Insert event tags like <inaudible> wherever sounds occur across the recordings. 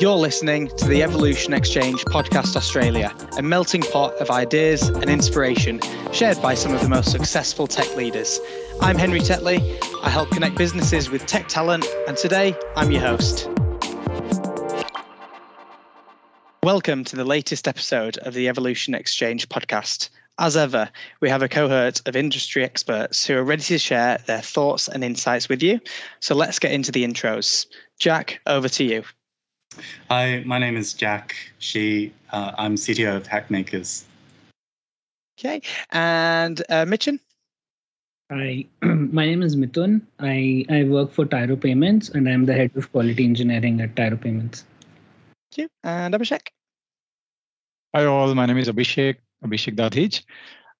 You're listening to the Evolution Exchange Podcast Australia, a melting pot of ideas and inspiration shared by some of the most successful tech leaders. I'm Henry Tetley. I help connect businesses with tech talent, and today I'm your host. Welcome to the latest episode of the Evolution Exchange podcast. As ever, we have a cohort of industry experts who are ready to share their thoughts and insights with you. So let's get into the intros. Jack, over to you. Hi, my name is Jack Shi. Uh, I'm CTO of Hackmakers. Okay, and uh, Mithun? Hi, <clears throat> my name is Mithun. I, I work for Tyro Payments and I'm the head of quality engineering at Tyro Payments. Thank you. And Abhishek? Hi all, my name is Abhishek, Abhishek Dadhich.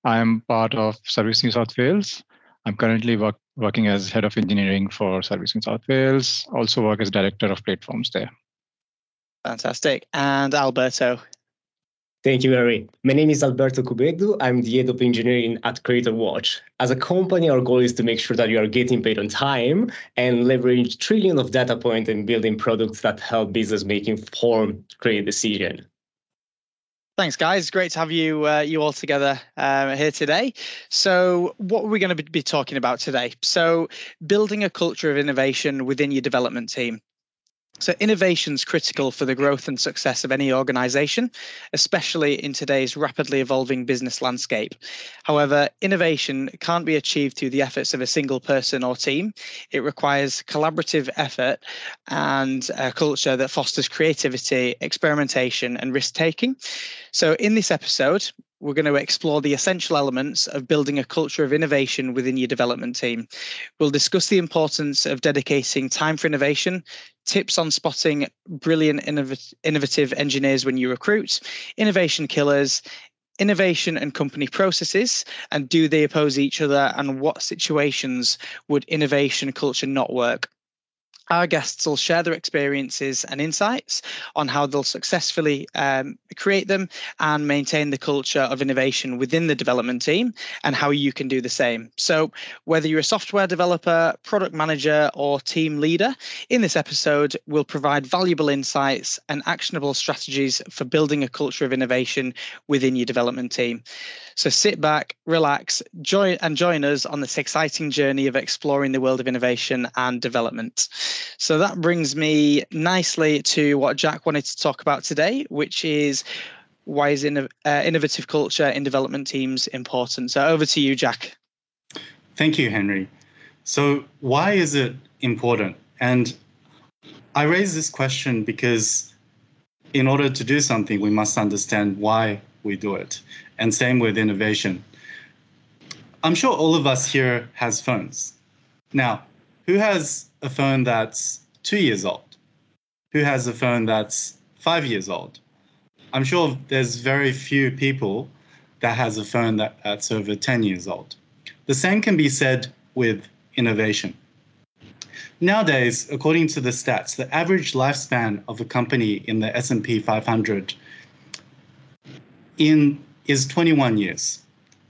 I'm part of Service New South Wales. I'm currently work, working as head of engineering for Service New South Wales, also work as director of platforms there. Fantastic. And Alberto? Thank you, Harry. My name is Alberto Cubeddu. I'm the head of engineering at CreditorWatch. As a company, our goal is to make sure that you are getting paid on time and leverage trillions of data points and building products that help business make informed, create decision. Thanks, guys. Great to have you uh, you all together uh, here today. So, what are we going to be talking about today? So, building a culture of innovation within your development team. So, innovation is critical for the growth and success of any organization, especially in today's rapidly evolving business landscape. However, innovation can't be achieved through the efforts of a single person or team. It requires collaborative effort and a culture that fosters creativity, experimentation, and risk taking. So, in this episode, we're going to explore the essential elements of building a culture of innovation within your development team. We'll discuss the importance of dedicating time for innovation, tips on spotting brilliant innovative engineers when you recruit, innovation killers, innovation and company processes, and do they oppose each other, and what situations would innovation culture not work? Our guests will share their experiences and insights on how they'll successfully um, create them and maintain the culture of innovation within the development team and how you can do the same. So, whether you're a software developer, product manager, or team leader, in this episode, we'll provide valuable insights and actionable strategies for building a culture of innovation within your development team. So, sit back, relax, join, and join us on this exciting journey of exploring the world of innovation and development. So that brings me nicely to what Jack wanted to talk about today, which is why is uh, innovative culture in development teams important? So over to you, Jack. Thank you, Henry. So why is it important? And I raise this question because in order to do something, we must understand why we do it. And same with innovation. I'm sure all of us here has phones. Now, who has a phone that's two years old? Who has a phone that's five years old? I'm sure there's very few people that has a phone that, that's over 10 years old. The same can be said with innovation. Nowadays, according to the stats, the average lifespan of a company in the S&P 500 in is 21 years,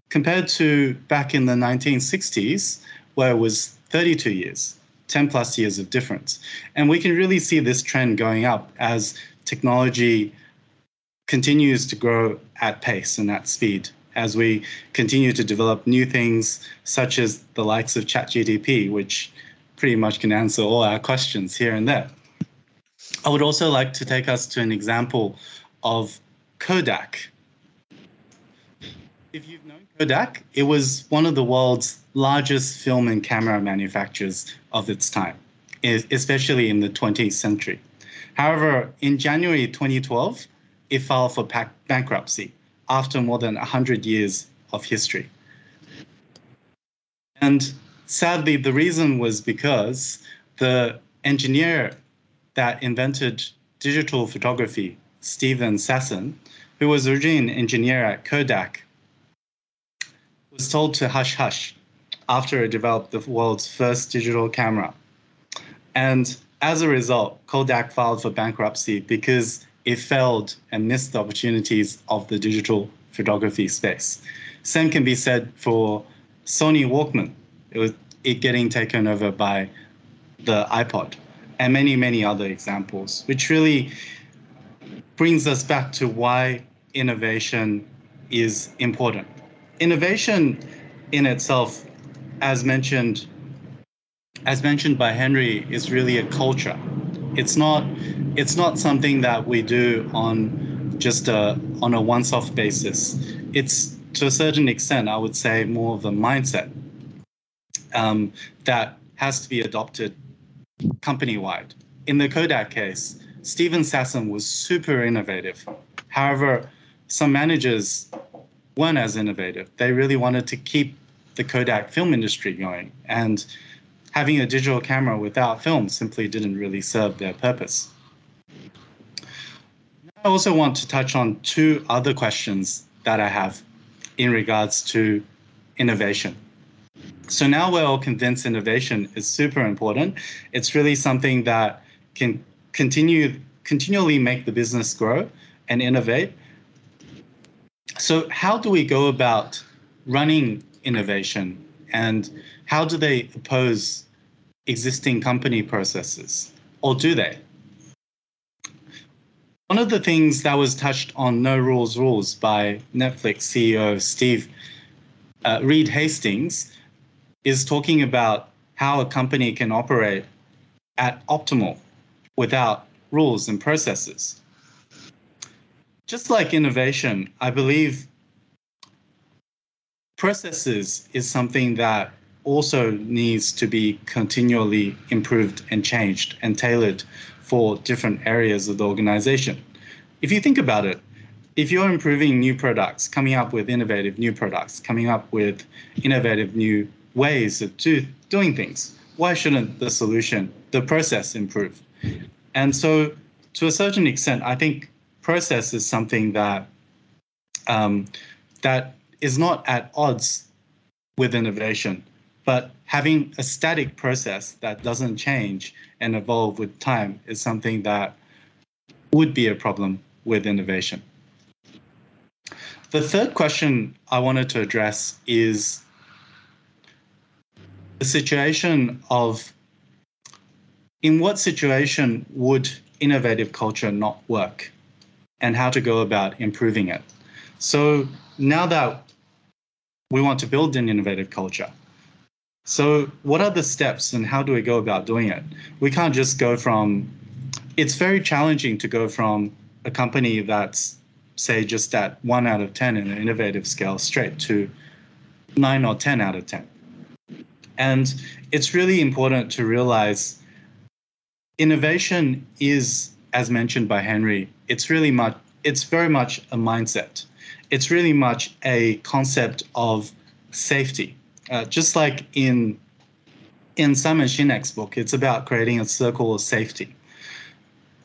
compared to back in the 1960s, where it was 32 years, 10 plus years of difference. And we can really see this trend going up as technology continues to grow at pace and at speed as we continue to develop new things such as the likes of ChatGPT, which pretty much can answer all our questions here and there. I would also like to take us to an example of Kodak. If you've known Kodak, it was one of the world's largest film and camera manufacturers of its time, especially in the 20th century. However, in January 2012, it filed for bankruptcy after more than 100 years of history. And sadly, the reason was because the engineer that invented digital photography, Steven Sasson, who was originally an engineer at Kodak, was told to hush hush after it developed the world's first digital camera. And as a result, Kodak filed for bankruptcy because it failed and missed the opportunities of the digital photography space. Same can be said for Sony Walkman. It was it getting taken over by the iPod and many, many other examples, which really brings us back to why innovation is important. Innovation in itself, as mentioned, as mentioned by Henry, is really a culture. It's not it's not something that we do on just a on a once-off basis. It's to a certain extent, I would say, more of a mindset um, that has to be adopted company-wide. In the Kodak case, Steven Sasson was super innovative. However, some managers weren't as innovative. They really wanted to keep the Kodak film industry going, and having a digital camera without film simply didn't really serve their purpose. I also want to touch on two other questions that I have in regards to innovation. So now we're all convinced innovation is super important. It's really something that can continue continually make the business grow and innovate. So how do we go about running innovation and how do they oppose existing company processes or do they? One of the things that was touched on No Rules Rules by Netflix CEO Steve uh, Reed Hastings is talking about how a company can operate at optimal without rules and processes. Just like innovation, I believe processes is something that also needs to be continually improved and changed and tailored for different areas of the organization. If you think about it, if you're improving new products, coming up with innovative new products, coming up with innovative new ways of do, doing things, why shouldn't the solution, the process improve? And so, to a certain extent, I think process is something that um, that is not at odds with innovation, but having a static process that doesn't change and evolve with time is something that would be a problem with innovation. The third question I wanted to address is the situation of in what situation would innovative culture not work and how to go about improving it. So now that we want to build an innovative culture, so, what are the steps and how do we go about doing it? We can't just go from, it's very challenging to go from a company that's, say, just at one out of 10 in an innovative scale straight to nine or 10 out of 10. And it's really important to realize innovation is, as mentioned by Henry, it's really much, it's very much a mindset. It's really much a concept of safety uh, just like in in Simon Sinek's book, it's about creating a circle of safety.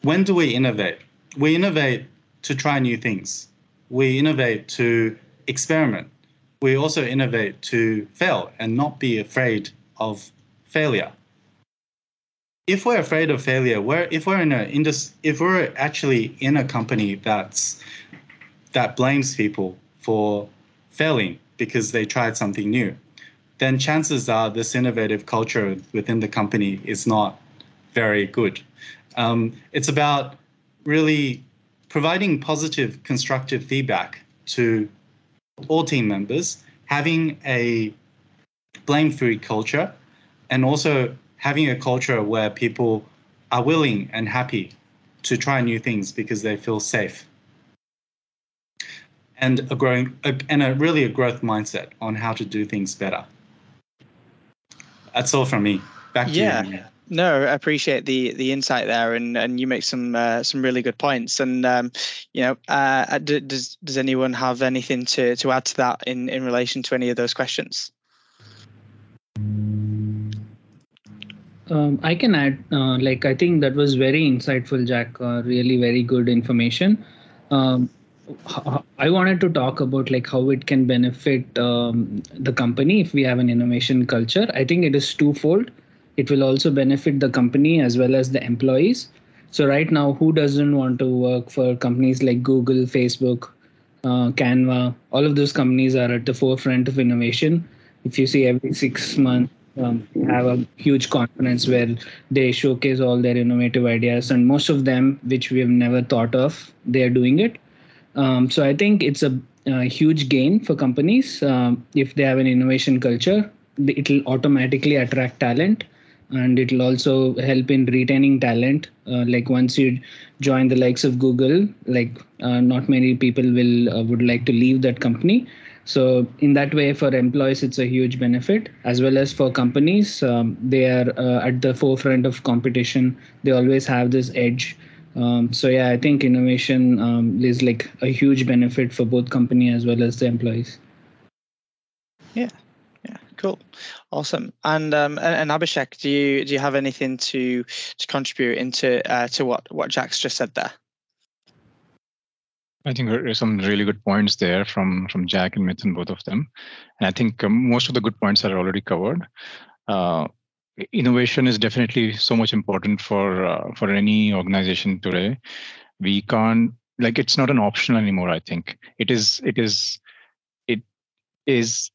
When do we innovate? We innovate to try new things. We innovate to experiment. We also innovate to fail and not be afraid of failure. If we're afraid of failure, we're, if we're in a indus, if we're actually in a company that's that blames people for failing because they tried something new, then chances are this innovative culture within the company is not very good. Um, it's about really providing positive, constructive feedback to all team members, having a blame free culture, and also having a culture where people are willing and happy to try new things because they feel safe. And a growing a, and a really a growth mindset on how to do things better that's all from me. Back to yeah. you. No, I appreciate the the insight there, and, and you make some uh, some really good points. And um, you know, uh, uh does does anyone have anything to to add to that in in relation to any of those questions? Um, I can add, uh, like I think that was very insightful, Jack. Uh, really, very good information. Um, I wanted to talk about like how it can benefit um, the company if we have an innovation culture. I think it is twofold. It will also benefit the company as well as the employees. So right now, who doesn't want to work for companies like Google, Facebook, uh, Canva? All of those companies are at the forefront of innovation. If you see every six months, um, have a huge conference where they showcase all their innovative ideas, and most of them, which we have never thought of, they are doing it. Um, so I think it's a, a huge gain for companies um, if they have an innovation culture. It will automatically attract talent, and it will also help in retaining talent. Uh, like once you join the likes of Google, like uh, not many people will uh, would like to leave that company so in that way, for employees, it's a huge benefit as well as for companies. Um, they are uh, at the forefront of competition. They always have this edge. Um, so yeah, I think innovation um, is like a huge benefit for both company as well as the employees. Yeah, yeah, cool, awesome. And um, and Abhishek, do you do you have anything to to contribute into uh, to what what Jack's just said there? I think there are some really good points there from from Jack and Mithun, both of them, and I think um, most of the good points are already covered. Uh, innovation is definitely so much important for uh, for any organization today. We can't like it's not an option anymore. I think it is it is it is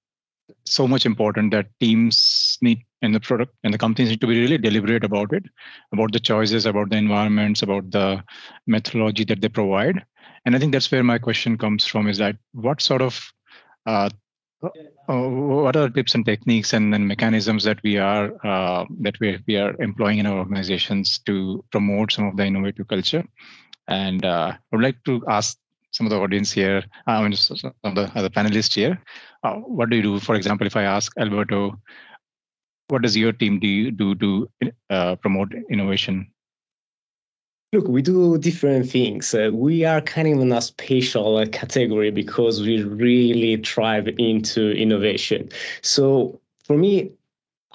so much important that teams need and the product and the companies need to be really deliberate about it, about the choices, about the environments, about the methodology that they provide and i think that's where my question comes from is that what sort of uh, what are the tips and techniques and, and mechanisms that we are uh, that we, we are employing in our organizations to promote some of the innovative culture? And uh, i would like to ask some of the audience here i mean some of the other panelists here uh, what do you do? For example if i ask alberto what does your team do, do to uh, promote innovation Look, we do different things. Uh, we are kind of in a special uh, category because we really thrive into innovation. So for me,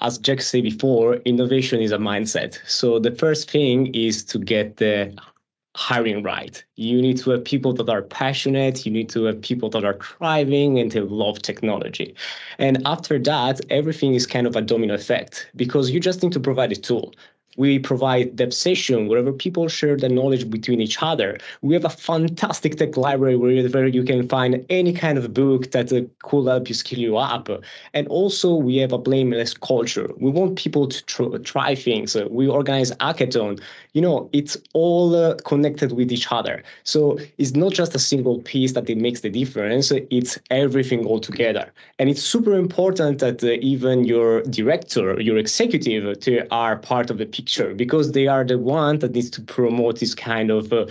as Jack said before, innovation is a mindset. So the first thing is to get the hiring right. You need to have people that are passionate. You need to have people that are thriving and they love technology. And after that, everything is kind of a domino effect because you just need to provide a tool. We provide dev session wherever people share the knowledge between each other. We have a fantastic tech library where you can find any kind of book that uh, could help you skill you up. And also we have a blameless culture. We want people to tr- try things. We organize hackathon. You know, it's all uh, connected with each other. So it's not just a single piece that it makes the difference. It's everything all together. And it's super important that uh, even your director, your executive, to, are part of the picture because they are the one that needs to promote this kind of uh,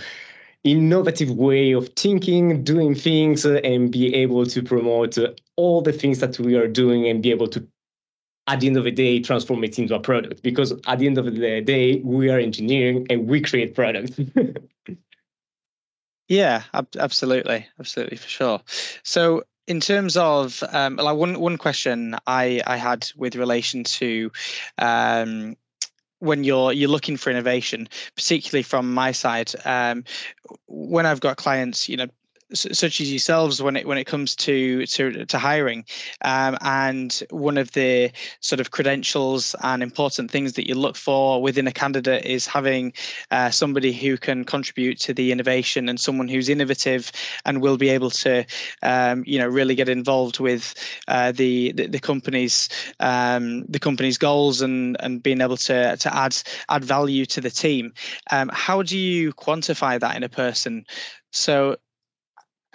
innovative way of thinking, doing things, uh, and be able to promote uh, all the things that we are doing and be able to at the end of the day transform it into a product. Because at the end of the day we are engineering and we create products <laughs> yeah ab- absolutely. Absolutely for sure. So in terms of um, like one one question I I had with relation to um, when you're you're looking for innovation, particularly from my side, um, when I've got clients, you know, such as yourselves when it when it comes to to, to hiring um, and one of the sort of credentials and important things that you look for within a candidate is having uh, somebody who can contribute to the innovation and someone who's innovative and will be able to um, you know really get involved with uh, the, the, the company's um, the company's goals and and being able to to add add value to the team. Um, how do you quantify that in a person? So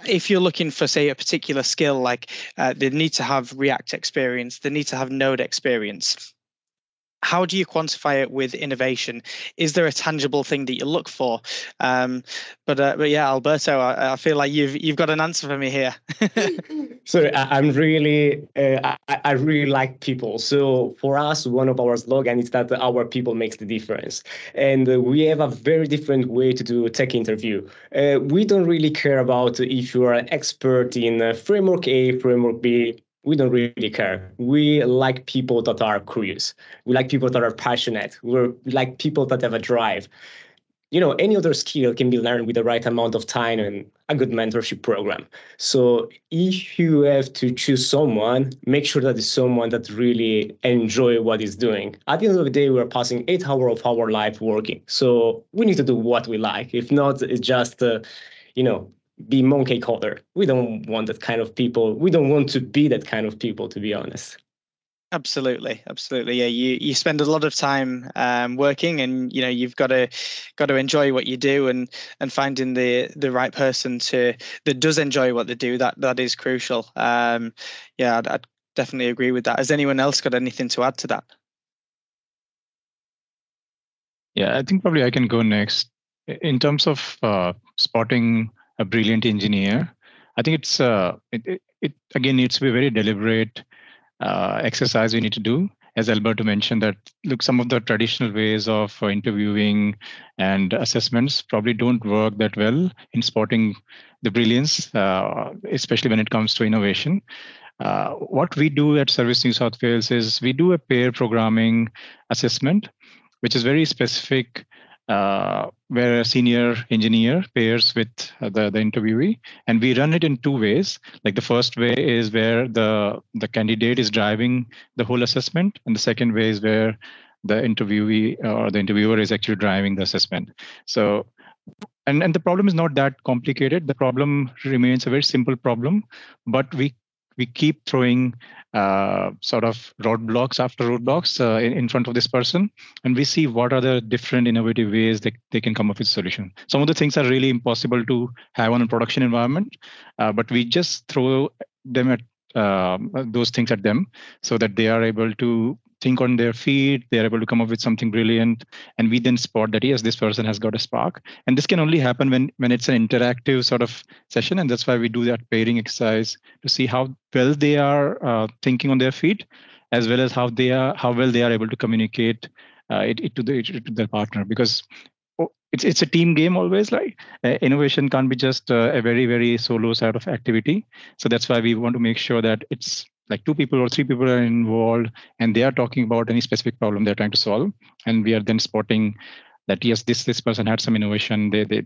if you're looking for say a particular skill like uh, they need to have react experience they need to have node experience how do you quantify it with innovation? Is there a tangible thing that you look for? Um, but uh, but yeah, Alberto, I, I, feel like you've you've got an answer for me here. <laughs> so I, am really uh, I, I, really like people. So for us, one of our slogan is that our people makes the difference, and uh, we have a very different way to do tech interview. Uh, we don't really care about if you are an expert in uh, framework A, framework B we don't really care. We like people that are curious. We like people that are passionate. We're, we like people that have a drive. You know, any other skill can be learned with the right amount of time and a good mentorship program. So if you have to choose someone, make sure that it's someone that really enjoy what he's doing. At the end of the day, we're passing eight hours of our life working. So we need to do what we like. If not, it's just, uh, you know, be monkey coder. We don't want that kind of people. We don't want to be that kind of people, to be honest. Absolutely, absolutely. Yeah, you you spend a lot of time um, working, and you know you've got to got to enjoy what you do, and and finding the the right person to that does enjoy what they do. That that is crucial. Um, yeah, I'd, I'd definitely agree with that. Has anyone else got anything to add to that? Yeah, I think probably I can go next. In terms of uh, spotting a brilliant engineer, I think it's uh, it, it, it again needs to be a very deliberate uh, exercise we need to do as Alberto mentioned, that look, some of the traditional ways of uh, interviewing and assessments probably don't work that well in spotting the brilliance, uh, especially when it comes to innovation. Uh, what we do at Service New South Wales is we do a pair programming assessment, which is very specific uh, where a senior engineer pairs with the, the interviewee and we run it in two ways. Like the first way is where the the candidate is driving the whole assessment and the second way is where the interviewee or the interviewer is actually driving the assessment. So and and the problem is not that complicated. The problem remains a very simple problem but we we keep throwing uh, sort of roadblocks after roadblocks uh, in, in, front of this person and we see what are the different innovative ways that they can come up with solution. Some of the things are really impossible to have on a production environment uh, but we just throw them at um, those things at them so that they are able to think on their feet they're able to come up with something brilliant and we then spot that yes this person has got a spark. And this can only happen when when it's an interactive sort of session and that's why we do that pairing exercise to see how well they are uh, thinking on their feet as well as how they are how well they are able to communicate uh, it, it, to the to their partner. Because oh, it's it's a team game always like uh, innovation can't be just uh, a very very solo side of activity. So that's why we want to make sure that it's like two people or three people are involved and they are talking about any specific problem they're trying to solve. And we are then spotting that yes this this person had some innovation. They they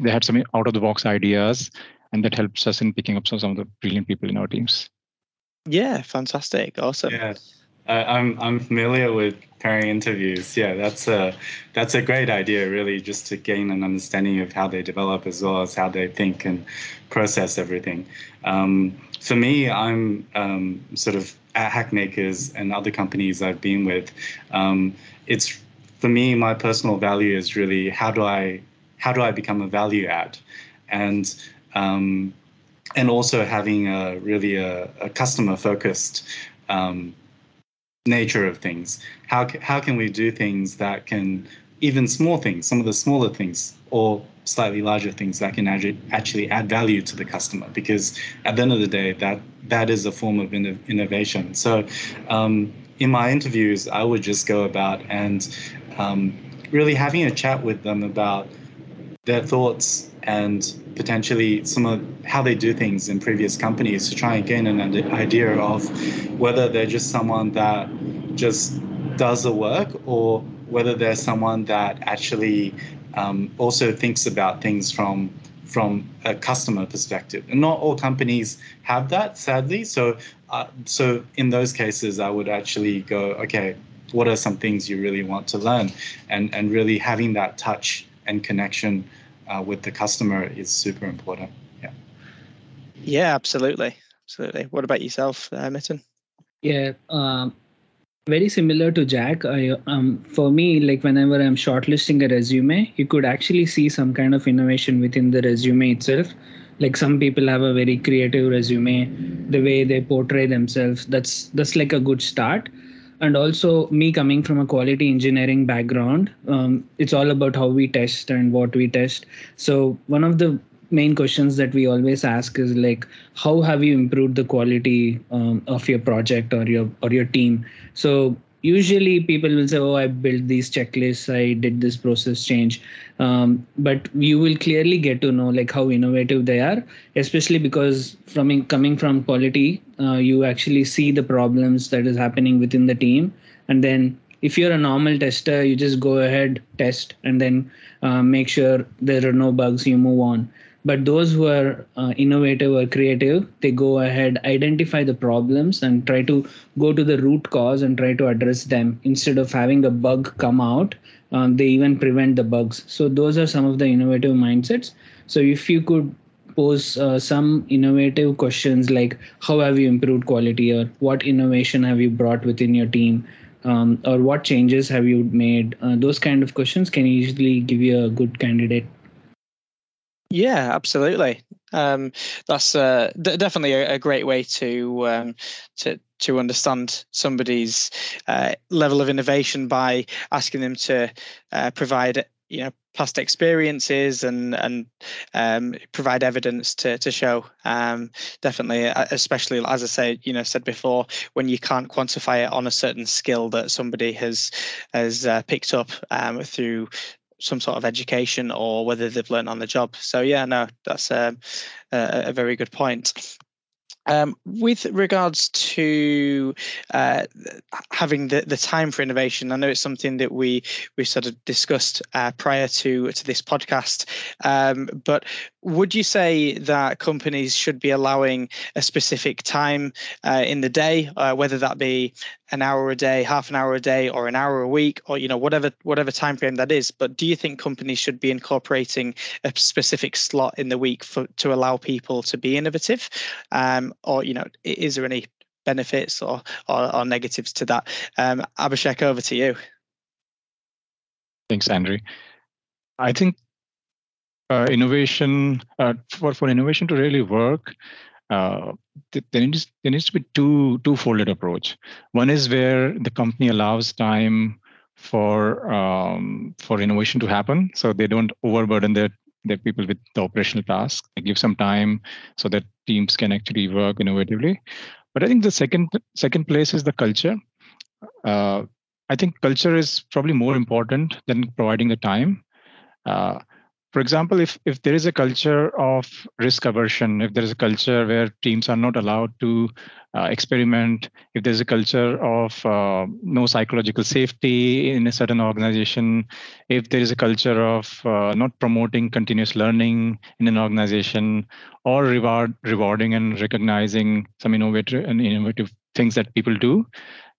they had some out of the box ideas and that helps us in picking up some, some of the brilliant people in our teams. Yeah fantastic. Awesome. Yeah uh, I'm I'm familiar with pairing interviews. Yeah, that's a that's a great idea. Really, just to gain an understanding of how they develop as well as how they think and process everything. Um, for me, I'm um, sort of at Hackmakers and other companies I've been with. Um, it's for me, my personal value is really how do I how do I become a value add, and um, and also having a really a, a customer focused um, nature of things. How how can we do things that can even small things, some of the smaller things, or slightly larger things that can actually add value to the customer because at the end of the day that that is a form of innovation so um, in my interviews i would just go about and um, really having a chat with them about their thoughts and potentially some of how they do things in previous companies to try and gain an idea of whether they're just someone that just does the work or whether they're someone that actually um, also thinks about things from from a customer perspective. And not all companies have that, sadly. So, uh, so in those cases, I would actually go, okay, what are some things you really want to learn, and and really having that touch and connection uh, with the customer is super important. Yeah. Yeah, absolutely, absolutely. What about yourself, uh, Mithun? Yeah, um, very similar to Jack. I, um, for me, like whenever I'm shortlisting a resume, you could actually see some kind of innovation within the resume itself. Like some people have a very creative resume, the way they portray themselves. That's that's like a good start. And also, me coming from a quality engineering background, um, it's all about how we test and what we test. So one of the main questions that we always ask is like how have you improved the quality um, of your project or your or your team so usually people will say oh i built these checklists. I did this process change. Um, but you will clearly get to know like how innovative they are especially because from in, coming from quality uh, you actually see the problems that is happening within the team. And then if you're a normal tester you just go ahead test and then uh, make sure there are no bugs you move on but those who are uh, innovative or creative they go ahead identify the problems and try to go to the root cause and try to address them. Instead of having a bug come out um, they even prevent the bugs. So those are some of the innovative mindsets. So if you could pose uh, some innovative questions like how have you improved quality or what innovation have you brought within your team? Um, or what changes have you made? Uh, those kind of questions can easily give you a good candidate yeah absolutely. Um, that's uh, d- definitely a, a, great way to um, to to understand somebody's uh, level of innovation by asking them to uh, provide you know past experiences and and um, provide evidence to to show. Um, definitely uh, especially as I say you know said before when you can't quantify it on a certain skill that somebody has has uh, picked up um, through some sort of education or whether they've learned on the job so yeah no that's um, a, a very good point um, with regards to uh, having the, the time for innovation, I know it's something that we we sort of discussed uh, prior to to this podcast. Um, but would you say that companies should be allowing a specific time uh, in the day, uh, whether that be an hour a day, half an hour a day, or an hour a week, or you know whatever whatever time frame that is? But do you think companies should be incorporating a specific slot in the week for to allow people to be innovative, um, or you know is there any benefits or or, or negatives to that? Um, Abhishek, over to you. Thanks, Andrew. I think uh, innovation uh, for for innovation to really work uh, there needs there needs to be two two folded approach. One is where the company allows time for um, for innovation to happen so they don't overburden their their people with the operational tasks they give some time so that teams can actually work innovatively. But i think the second second place is the culture. Uh, i think culture is probably more important than providing the time. Uh, for example if if there is a culture of risk aversion if there is a culture where teams are not allowed to uh, experiment if there's a culture of uh, no psychological safety in a certain organization if there is a culture of uh, not promoting continuous learning in an organization or reward rewarding and recognizing some innovative and innovative things that people do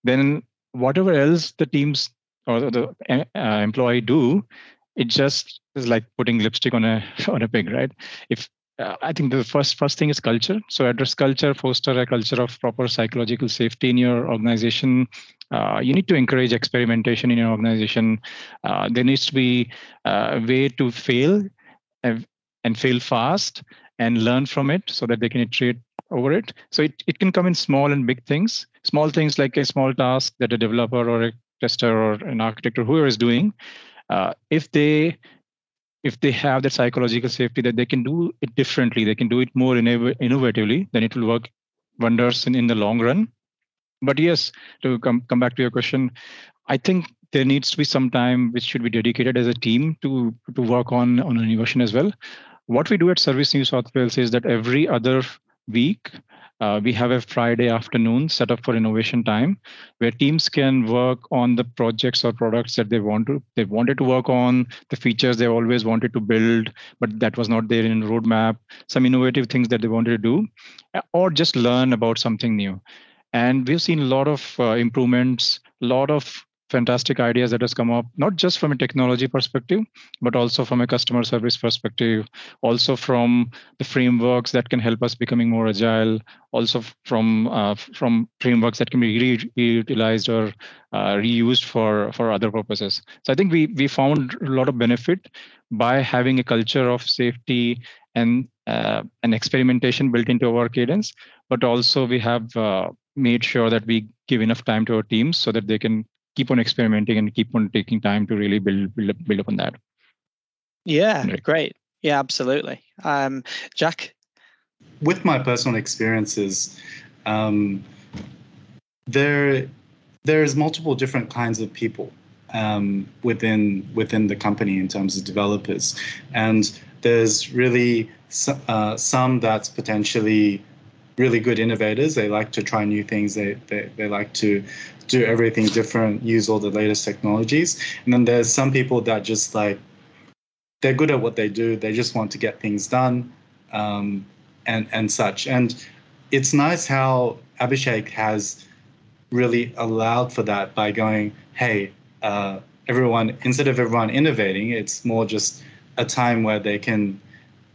then whatever else the teams or the uh, employee do it just is like putting lipstick on a on a pig, right? If uh, I think the first first thing is culture. So address culture, foster a culture of proper psychological safety in your organization. Uh, you need to encourage experimentation in your organization. Uh, there needs to be a way to fail and, and fail fast and learn from it so that they can iterate over it. So it, it can come in small and big things. Small things like a small task that a developer or a tester or an architect or whoever is doing. Uh, if they if they have that psychological safety that they can do it differently, they can do it more innovatively, then it will work wonders in, in the long run. But yes, to come come back to your question, I think there needs to be some time which should be dedicated as a team to to work on on innovation as well. What we do at Service New South Wales is that every other week uh, we have a Friday afternoon set up for innovation time, where teams can work on the projects or products that they want to they wanted to work on, the features they always wanted to build, but that was not there in roadmap, some innovative things that they wanted to do, or just learn about something new. And we've seen a lot of uh, improvements, a lot of fantastic ideas that has come up not just from a technology perspective but also from a customer service perspective also from the frameworks that can help us becoming more agile also from uh, from frameworks that can be reutilized or uh, reused for for other purposes. So i think we we found a lot of benefit by having a culture of safety and uh, an experimentation built into our cadence but also we have uh, made sure that we give enough time to our teams so that they can keep on experimenting and keep on taking time to really build build up, build up on that. Yeah, right. great. Yeah, absolutely. Um, Jack, with my personal experiences, um, there there's multiple different kinds of people um, within within the company in terms of developers, and there's really uh, some that's potentially really good innovators. They like to try new things. They, they, they like to do everything different, use all the latest technologies. And then there's some people that just like, they're good at what they do. They just want to get things done um, and, and such. And it's nice how Abhishek has really allowed for that by going, hey, uh, everyone, instead of everyone innovating, it's more just a time where they can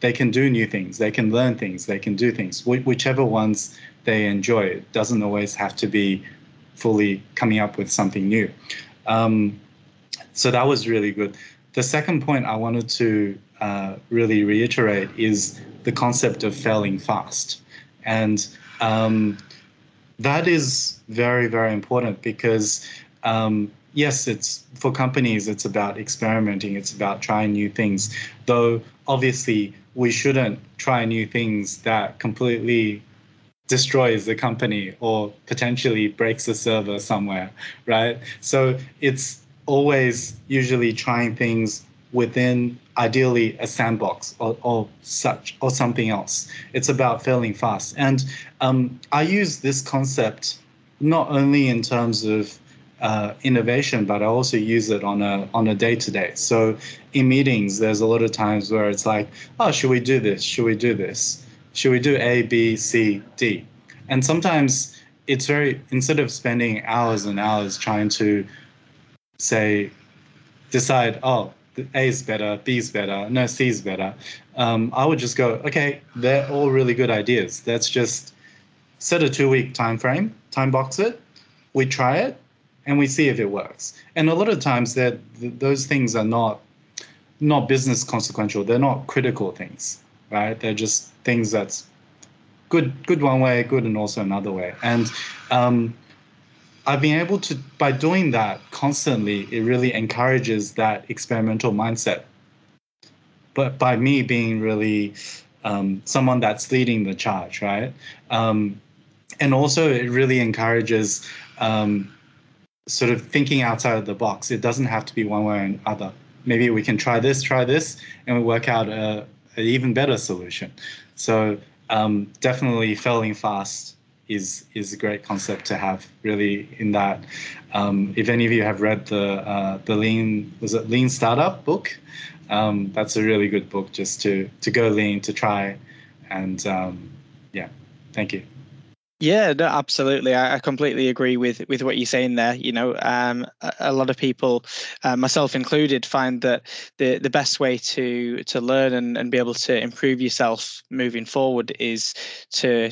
they can do new things, they can learn things, they can do things, whichever ones they enjoy. It doesn't always have to be fully coming up with something new. Um, so that was really good. The second point I wanted to uh, really reiterate is the concept of failing fast. And um, that is very, very important because, um, yes, it's for companies, it's about experimenting, it's about trying new things. Though, obviously, we shouldn't try new things that completely destroys the company or potentially breaks the server somewhere, right? So it's always usually trying things within ideally a sandbox or, or such or something else. It's about failing fast. And um, I use this concept not only in terms of uh, innovation, but I also use it on a on a day to day. So in meetings, there's a lot of times where it's like, oh, should we do this? Should we do this? Should we do A, B, C, D? And sometimes it's very instead of spending hours and hours trying to say decide, oh, A is better, B is better, no, C is better. Um, I would just go, okay, they're all really good ideas. Let's just set a two week time frame, time box it, we try it, and we see if it works. And a lot of times that those things are not not business consequential. They're not critical things, right? They're just things that's good good one way, good and also another way. And um, I've been able to by doing that constantly, it really encourages that experimental mindset. But by me being really um, someone that's leading the charge, right? Um, and also it really encourages um, sort of thinking outside of the box. It doesn't have to be one way or another. Maybe we can try this, try this, and we work out a, an even better solution. So um, definitely failing fast is is a great concept to have really in that. Um, if any of you have read the uh, the lean was it lean startup book, um, that's a really good book just to to go lean to try, and um, yeah, thank you. Yeah, no, absolutely. I, I, completely agree with with what you're saying there. You know, um, a, a, lot of people, uh, myself included, find that the the best way to to learn and, and be able to improve yourself moving forward is to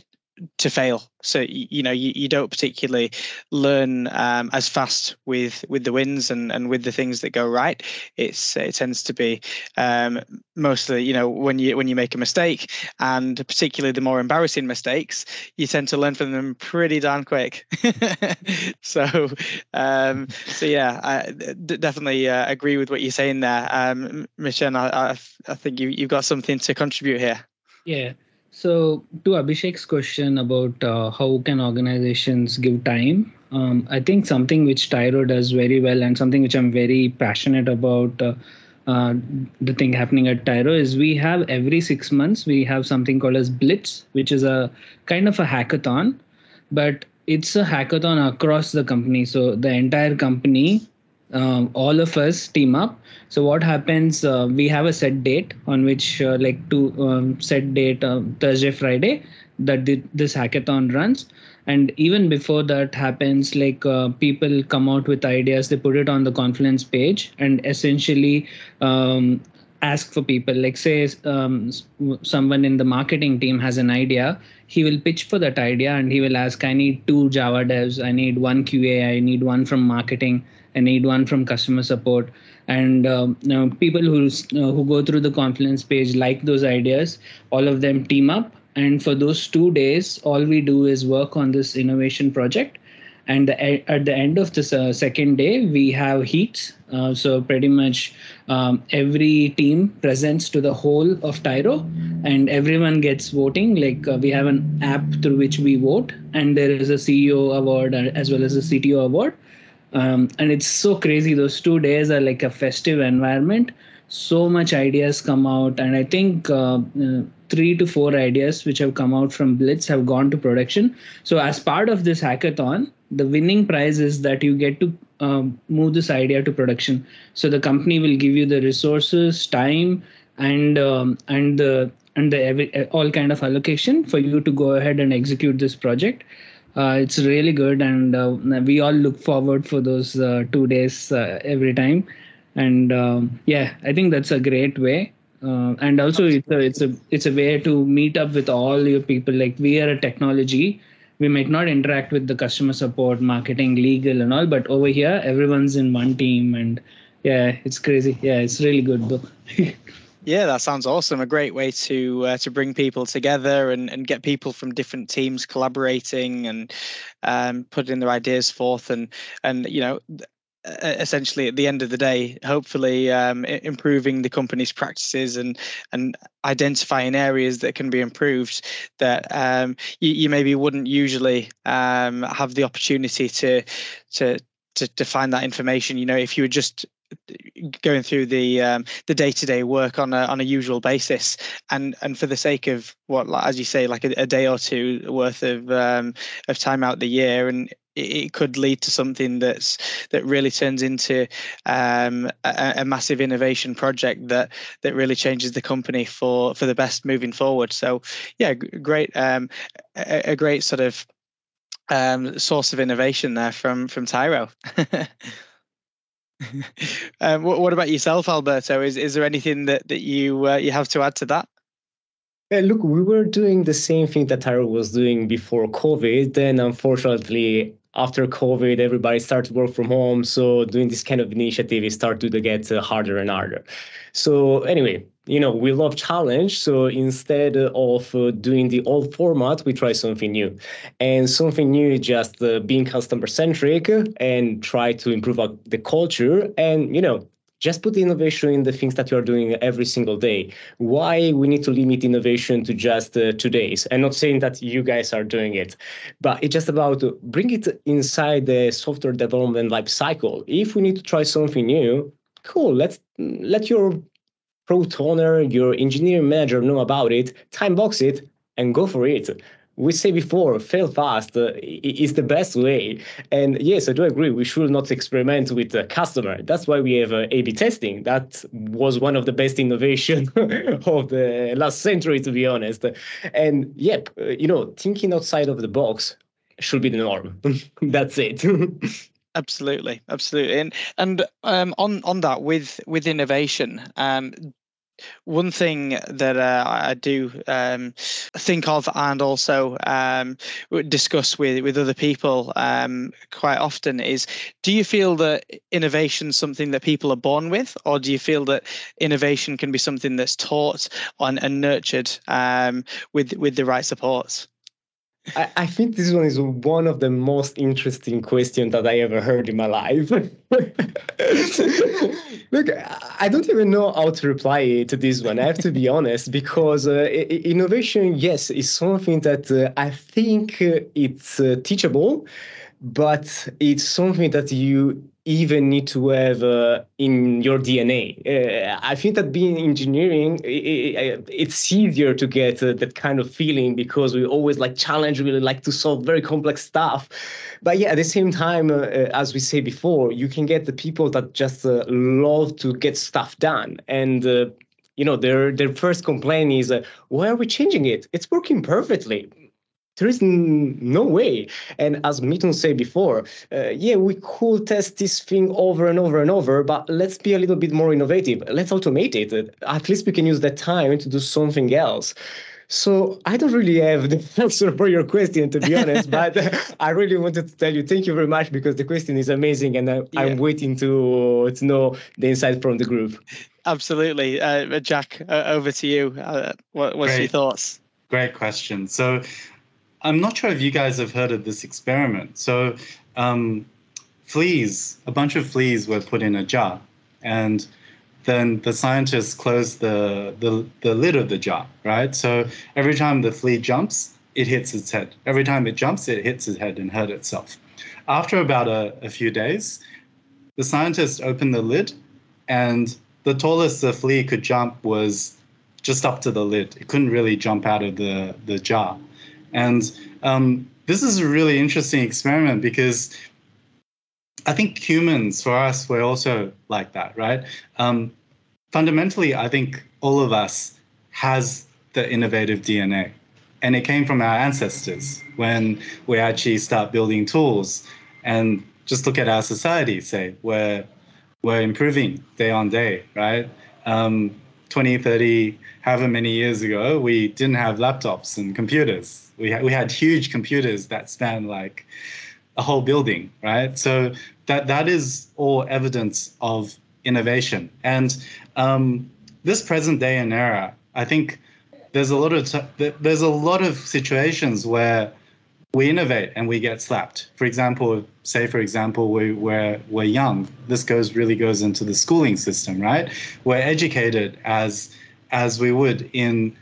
to fail. So you know you, you don't particularly learn um, as fast with with the wins and and with the things that go right. It's it tends to be um, mostly you know when you when you make a mistake and particularly the more embarrassing mistakes you tend to learn from them pretty darn quick. <laughs> So um, so yeah i d- definitely uh, agree with what you're saying there. Um Michelle, I, I, I think you, you've got something to contribute here. Yeah so to Abhishek's question about uh, how can organizations give time, um, I think something which Tyro does very well and something which I'm very passionate about. Uh, uh, the thing happening at Tyro is we have every six months we have something called as Blitz, which is a kind of a hackathon, but it's a hackathon across the company. So the entire company um, all of us team up. So what happens uh, we have a set date on which uh, like to um, set date uh, thursday friday that the, this hackathon runs. And even before that happens like uh, people come out with ideas they put it on the confluence page and essentially um, ask for people. Like say um, someone in the marketing team has an idea he will pitch for that idea and he will ask i need two java devs i need one qa i need one from marketing I need one from customer support. And um, you know, people who uh, who go through the Confluence page like those ideas. All of them team up, and for those two days, all we do is work on this innovation project. And the, at the end of the uh, second day, we have heats. Uh, so pretty much um, every team presents to the whole of Tyro, and everyone gets voting. Like uh, we have an app through which we vote, and there is a CEO award uh, as well as a CTO award um, and it's so crazy. Those two days are like a festive environment. So much ideas come out. And i think uh, uh, three to four ideas which have come out from blitz have gone to production. So as part of this hackathon the winning prize is that you get to um, move this idea to production. So the company will give you the resources time and um, and the and the every, all kind of allocation for you to go ahead and execute this project uh, it's really good and uh, we all look forward for those uh, two days uh, every time. And um, yeah i think that's a great way. Uh, and also it's a it's a it's a way to meet up with all your people. Like we are a technology. We might not interact with the customer support marketing legal and all but over here everyone's in one team and yeah it's crazy. Yeah it's really good though <laughs> Yeah, that sounds awesome. A great way to uh, to bring people together and, and get people from different teams collaborating and um, putting their ideas forth and and you know essentially at the end of the day hopefully um, improving the company's practices and and identifying areas that can be improved that um, you, you, maybe wouldn't usually um, have the opportunity to to to, to find that information you know if you were just going through the um, the day to day work on a on a usual basis, and and for the sake of what, as you say, like a, a day or two worth of um, of time out the year, and it, could lead to something that's that really turns into um, a, a, massive innovation project that that really changes the company for for the best moving forward. So yeah, great, um, a, a great sort of um, source of innovation there from from Tyro. <laughs> <laughs> um, what, what, about yourself, Alberto? Is is there anything that that you uh, you have to add to that? Yeah, look, we were doing the same thing that Tyro was doing before COVID. Then, unfortunately, after COVID, everybody started work from home. So doing this kind of initiative, it started to get uh, harder and harder. So anyway, you know, we love challenge. So instead of uh, doing the old format, we try something new. And something new is just uh, being customer centric and try to improve the culture and, you know, just put innovation in the things that you're doing every single day. Why we need to limit innovation to just uh, two days? I'm not saying that you guys are doing it, but it's just about bring it inside the software development life cycle. If we need to try something new, cool. Let's let your product owner, your engineering manager know about it, time box it, and go for it we say before, fail fast uh, is the best way. And yes, I do agree. We should not experiment with the customer. That's why we have uh, A/B testing. That was one of the best innovation <laughs> of the last century, to be honest. And yep, uh, you know, thinking outside of the box should be the norm. <laughs> That's it. <laughs> absolutely absolutely and and um, on on that with with innovation um, one thing that uh, I do um, think of and also um, discuss with, with other people um, quite often is do you feel that innovation is something that people are born with, or do you feel that innovation can be something that's taught and nurtured um, with, with the right supports? I, I think this one is one of the most interesting questions that I ever heard in my life. <laughs> Look, I don't even know how to reply to this one. I have to be honest, because uh, innovation, yes, is something that uh, I think uh, it's uh, teachable, but it's something that you even need to have uh, in your DNA. Uh, I think that being engineering, it, it's easier to get uh, that kind of feeling because we always like challenge, really like to solve very complex stuff. But yeah, at the same time, uh, uh, as we say before, you can get the people that just uh, love to get stuff done and you know their their first complaint is uh, why are we changing it it's working perfectly there is no way. And as Mithun said before, uh, yeah, we could test this thing over and over and over, but let's be a little bit more innovative. Let's automate it. At least we can use that time to do something else. So I don't really have the <laughs> answer for your question, to be <laughs> honest, but I really wanted to tell you thank you very much because the question is amazing, and I, am waiting to to know the insight from the group. Absolutely, uh, Jack. Uh, over to you. Uh, what, what's Great. your thoughts? Great question. So I'm not sure if you guys have heard of this experiment. So, um, fleas, a bunch of fleas were put in a jar, and then the scientists closed the, the, the lid of the jar, right? So every time the flea jumps, it hits its head. Every time it jumps, it hits its head and hurt itself. After about a, a few days, the scientists opened the lid, and the tallest the flea could jump was just up to the lid. It couldn't really jump out of the, the jar. And um, this is a really interesting experiment because I think humans, for us, we're also like that, right? Um, fundamentally, I think all of us has the innovative DNA. And it came from our ancestors when we actually start building tools. And just look at our society, say, where we're improving day on day, right? Um, 20, 30, however many years ago, we didn't have laptops and computers. We had, we had huge computers that span like a whole building, right? So that that is all evidence of innovation. And um, this present day and era, I think there's a lot of t- there's a lot of situations where we innovate and we get slapped. For example, say for example we, we're we're young. This goes really goes into the schooling system, right? We're educated as as we would in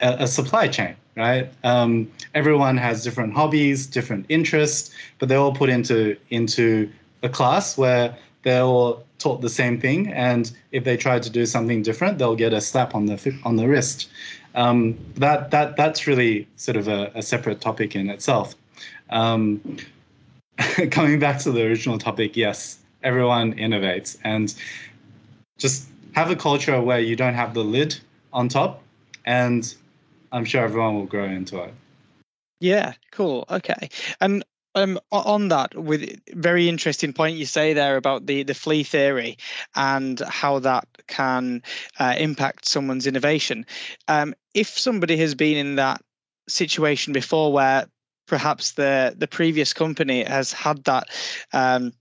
a, a supply chain, right? Um, everyone has different hobbies, different interests, but they're all put into into a class where they're all taught the same thing, and if they try to do something different, they'll get a slap on the on the wrist. Um, that that that's really sort of a, a separate topic in itself. Um, <laughs> coming back to the original topic, yes, everyone innovates, and just have a culture where you don't have the lid on top, and I'm sure everyone will grow into it. Yeah, cool. Okay. And um, on that, with very interesting point you say there about the the flea theory and how that can uh, impact someone's innovation. Um, if somebody has been in that situation before, where perhaps the the previous company has had that. Um,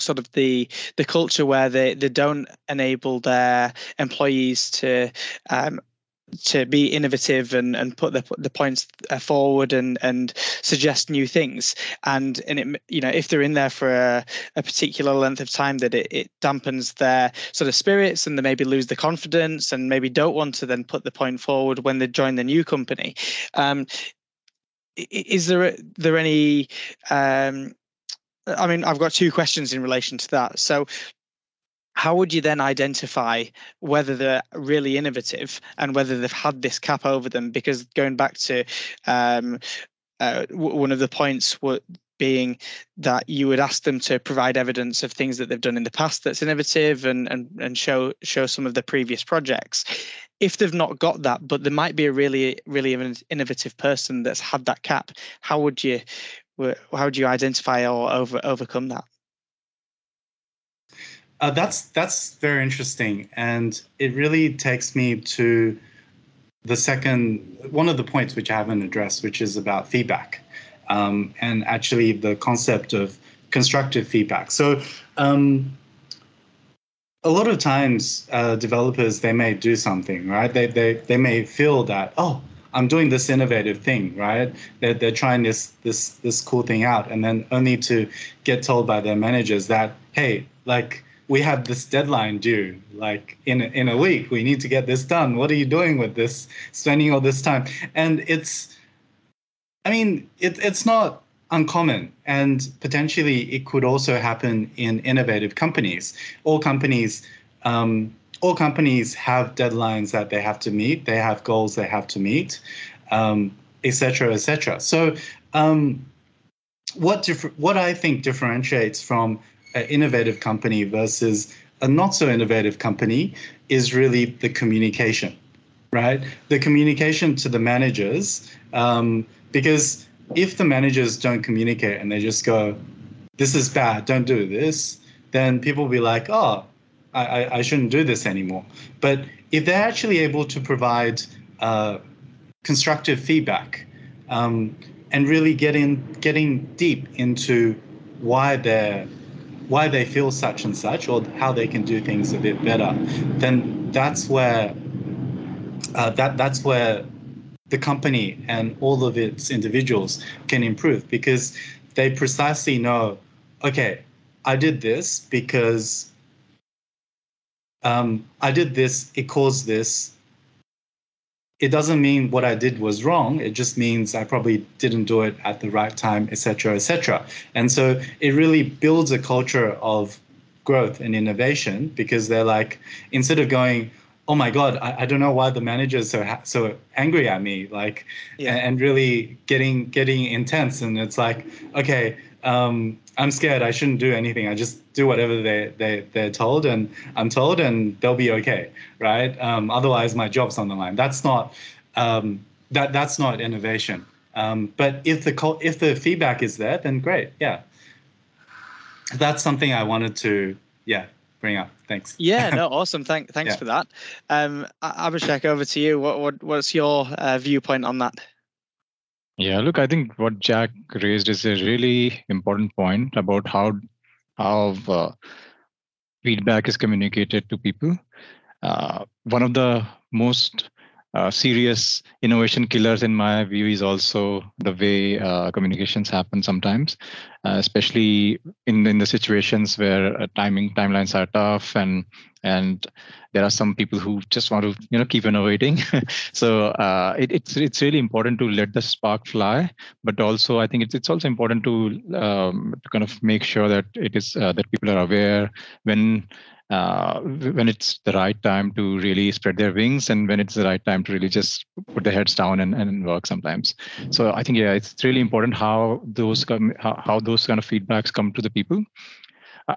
sort of the the culture where they, they don't enable their employees to um, to be innovative and, and put the, the points uh, forward and, and suggest new things. And and it you know if they're in there for a, a particular length of time, that it, it dampens their sort of spirits and they maybe lose the confidence and maybe don't want to then put the point forward when they join the new company. Um, is there there any um, I mean, I've got two questions in relation to that. So, how would you then identify whether they're really innovative and whether they've had this cap over them? Because going back to um, uh, one of the points being that you would ask them to provide evidence of things that they've done in the past that's innovative and and, and show show some of the previous projects. If they've not got that, but there might be a really really innovative person that's had that cap, how would you how would you identify or over overcome that? Uh, that's that's very interesting, and it really takes me to the second one of the points which I haven't addressed, which is about feedback, um, and actually the concept of constructive feedback. So. Um, a lot of times, uh, developers they may do something, right? They, they they may feel that oh, I'm doing this innovative thing, right? They're, they're trying this this this cool thing out, and then only to get told by their managers that hey, like we have this deadline due like in a, in a week. We need to get this done. What are you doing with this spending all this time? And it's i mean it, it's not uncommon. And potentially it could also happen in innovative companies. All companies um, all companies have deadlines that they have to meet. They have goals they have to meet um, etc et so um, what differ- what i think differentiates from an innovative company versus a not so innovative company is really the communication, right? The communication to the managers, um, because if the managers don't communicate and they just go, "This is bad, don't do this," then people will be like, "Oh, I, I shouldn't do this anymore." But if they're actually able to provide uh, constructive feedback um, and really getting getting deep into why they're why they feel such and such or how they can do things a bit better, then that's where uh, that that's where the company and all of its individuals can improve because they precisely know, okay, I did this because um, I did this, it caused this, it doesn't mean what I did was wrong. It just means I probably didn't do it at the right time, etc., etc. And so it really builds a culture of growth and innovation because they're like, instead of going, oh my god, I, I don't know why the managers are so so angry at me, like, yeah. and, and really getting getting intense. And it's like, okay, um, I'm scared. I shouldn't do anything. I just do whatever they they they're told, and I'm told, and they'll be okay, right? Um, otherwise, my job's on the line. That's not um, that that's not innovation. Um, but if the if the feedback is there, then great. Yeah, that's something I wanted to yeah bring up. Thanks. Yeah, <laughs> no, awesome. Thank, thanks Yeah. for that. Um, Abhishek, over to you. What, what, what's your uh, viewpoint on that? Yeah, look, I think what Jack raised is a really important point about how how uh, feedback is communicated to people. Uh, one of the most uh, serious innovation killers, in my view, is also the way uh, communications happen sometimes, uh, especially in in the situations where uh, timing timelines are tough and and there are some people who just want to you know keep innovating. <laughs> so uh, it, it's it's really important to let the spark fly but also I think it's it's also important to um, to kind of make sure that it is uh, that people are aware when uh, when it's the right time to really spread their wings and when it's the right time to really just put their heads down and, and work sometimes. So I think yeah, it's really important how those come how, how those kind of feedbacks come to the people.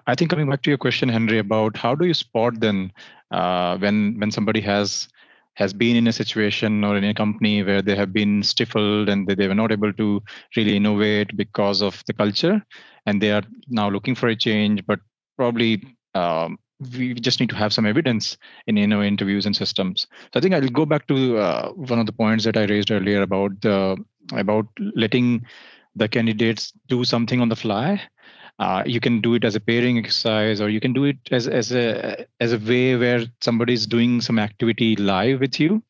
I- think coming back to your question, Henry, about how do you spot then uh, when when somebody has has been in a situation or in a company where they have been stifled and they, they were not able to really innovate because of the culture and they are now looking for a change but probably um, we just need to have some evidence in you know interviews and systems. So i think i'll go back to uh, one of the points that i raised earlier about the about letting the candidates do something on the fly. Uh, you can do it as a pairing exercise or you can do it as, as a as a way where somebody's doing some activity live with you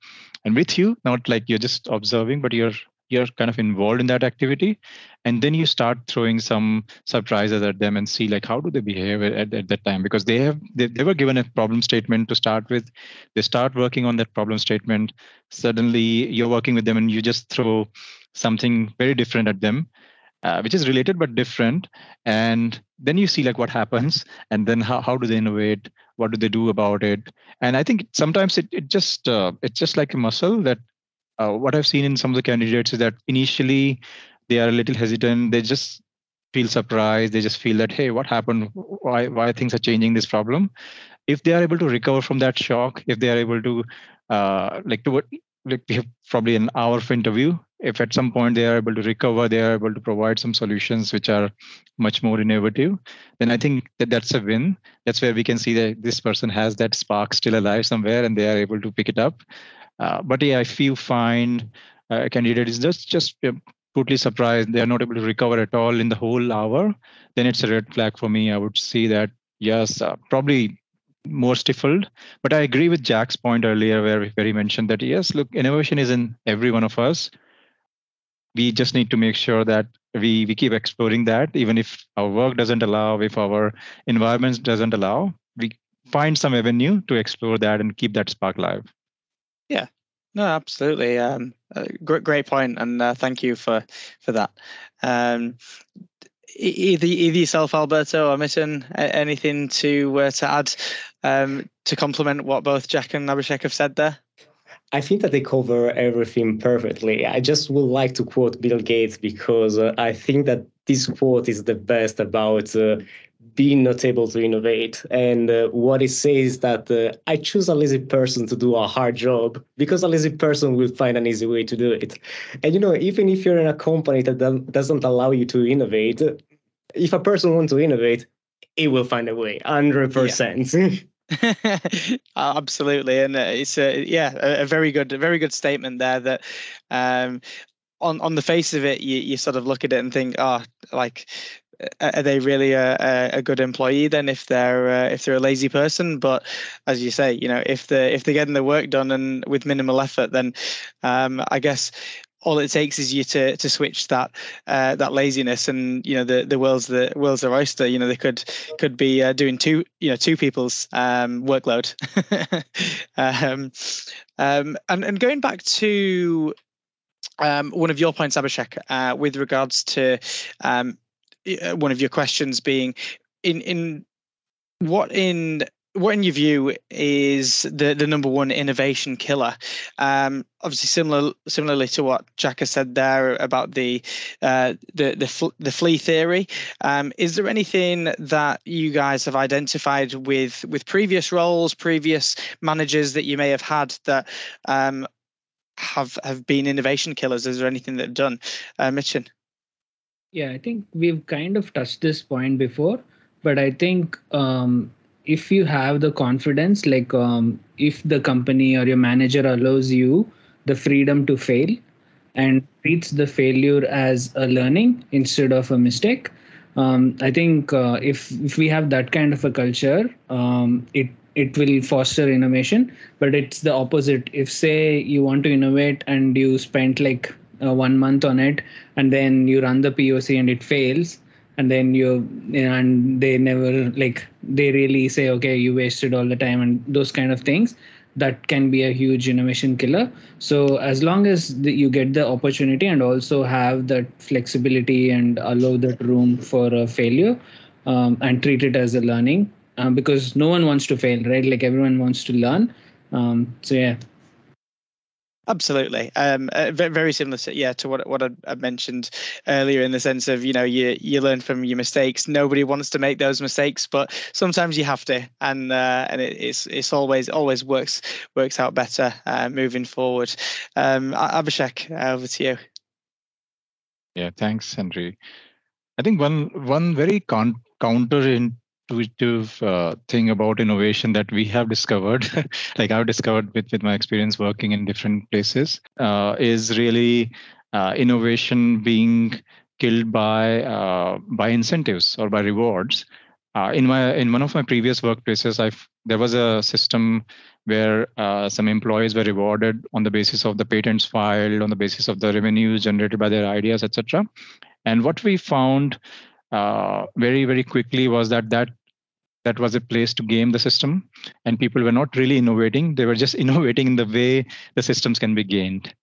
and with you not like you're just observing but you're you're kind of involved in that activity and then you start throwing some surprises at them and see like how do they behave at, at that time? Because they have they, they were given a problem statement to start with. They start working on that problem statement. Suddenly you're working with them and you just throw something very different at them uh, which is related but different. And then you see like what happens and then how, how do they innovate? What do they do about it? And i think sometimes it, it just uh, it's just like a muscle that uh, what i've seen in some of the candidates is that initially they are a little hesitant. They just feel surprised. They just feel that hey what happened? Why why things are changing this problem? If they are able to recover from that shock if they are able to uh, like to what like we have probably an hour of interview if at some point they are able to recover they are able to provide some solutions which are much more innovative then i think that that's a win. That's where we can see that this person has that spark still alive somewhere and they are able to pick it up uh, but yeah if you find uh, a candidate is just just uh, totally surprised they are not able to recover at all in the whole hour then it's a red flag for me i would see that yes uh, probably more stifled. But I agree with Jack's point earlier, where, where he mentioned that yes, look, innovation is in every one of us. We just need to make sure that we we keep exploring that, even if our work doesn't allow, if our environment doesn't allow, we find some avenue to explore that and keep that spark alive. No, absolutely. Um, uh, great, great point, and uh, thank you for for that. Um, either either yourself, Alberto or Mithun, anything to uh, to add um, to complement what both Jack and Abhishek have said there? I think that they cover everything perfectly. I just would like to quote Bill Gates because uh, I think that this quote is the best about uh, being not able to innovate. And uh, what it says is that uh, I choose a lazy person to do a hard job because a lazy person will find an easy way to do it. And you know, even if you're in a company that doesn't allow you to innovate, if a person wants to innovate, it will find a way, 100%. <laughs> <laughs> Absolutely, and uh, it's a yeah a, a very good a very good statement there. That um, on on the face of it, you you sort of look at it and think, oh, like are they really a, a, good employee then if they're uh, if they're a lazy person? But as you say you know if they if they're getting the work done and with minimal effort then um, i guess all it takes is you to to switch that uh, that laziness and you know the the world's the world's their oyster. You know they could could be uh, doing two you know two people's um, workload. <laughs> Um, um, and and going back to um, one of your points Abhishek uh, with regards to um, one of your questions being in in what in what in your view is the the number one innovation killer? Um, obviously similar similarly to what jack has said there about the uh, the the, fl- the flea theory um, is there anything that you guys have identified with with previous roles previous managers that you may have had that um, have have been innovation killers? Is there anything that have done uh, Mithun Yeah, I think we've kind of touched this point before, but I think um, if you have the confidence like um, if the company or your manager allows you the freedom to fail and treats the failure as a learning instead of a mistake um, i think uh, if if we have that kind of a culture um, it it will foster innovation. But it's the opposite. If say you want to innovate and you spent like uh, one month on it and then you run the poc and it fails and then you and they never like they really say okay you wasted all the time and those kind of things. That can be a huge innovation killer. So as long as the, you get the opportunity and also have that flexibility and allow that room for a failure um, and treat it as a learning um, because no one wants to fail right? Like everyone wants to learn. Um, so yeah Absolutely, um, uh, very similar, to, yeah, to what what I, I, mentioned earlier, in the sense of you know you you learn from your mistakes. Nobody wants to make those mistakes, but sometimes you have to, and uh, and it, it's it's always always works works out better uh, moving forward. Um, Abhishek, over to you. Yeah, thanks, Henry. I think one one very con- counter in intuitive uh, thing about innovation that we have discovered, <laughs> like I've discovered with, with my experience working in different places, uh, is really uh, innovation being killed by uh, by incentives or by rewards. Uh, in my in one of my previous workplaces, I there was a system where uh, some employees were rewarded on the basis of the patents filed, on the basis of the revenues generated by their ideas, etc. And what we found uh, very very quickly was that that that was a place to game the system. And people were not really innovating. They were just <laughs> innovating in the way the systems can be gained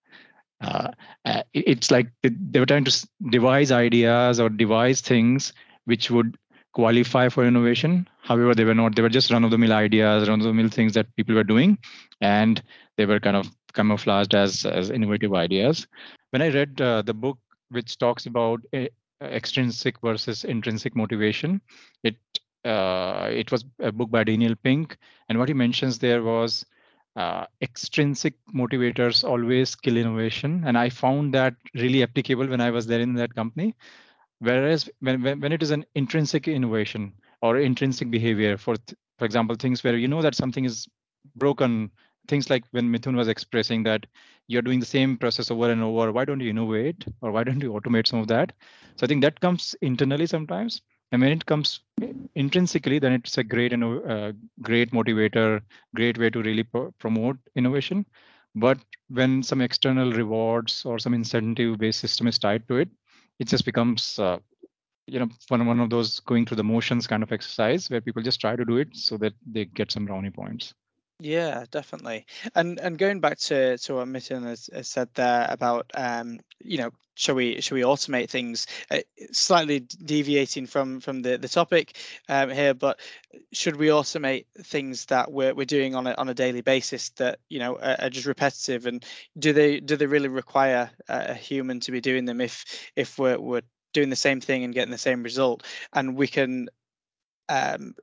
uh, uh it's like they were trying to devise ideas or devise things which would qualify for innovation. However they were not they were just run of the mill ideas run of the mill things that people were doing. And they were kind of camouflaged as as innovative ideas. When i read uh, the book which talks about extrinsic versus intrinsic motivation. It uh, it was a book by Daniel Pink, and what he mentions there was uh, extrinsic motivators always kill innovation, and I found that really applicable when I was there in that company. Whereas when when, when it is an intrinsic innovation or intrinsic behavior, for for example, things where you know that something is broken things like when Mithun was expressing that you're doing the same process over and over, why don't you innovate or why don't you automate some of that? So I think that comes internally sometimes. And when it comes intrinsically, then it's a great, uh, great motivator, great way to really pro- promote innovation. But when some external rewards or some incentive-based system is tied to it, it just becomes, uh, you know, one one of those going through the motions kind of exercise where people just try to do it so that they get some brownie points. Yeah, definitely. And and going back to to what Mithun has, has said there about um, you know, shall we shall we automate things? Uh, slightly deviating from from the the topic um, here, but should we automate things that we're we're doing on a on a daily basis that you know are, are just repetitive? And do they do they really require a human to be doing them if if we're we're doing the same thing and getting the same result, and we can um,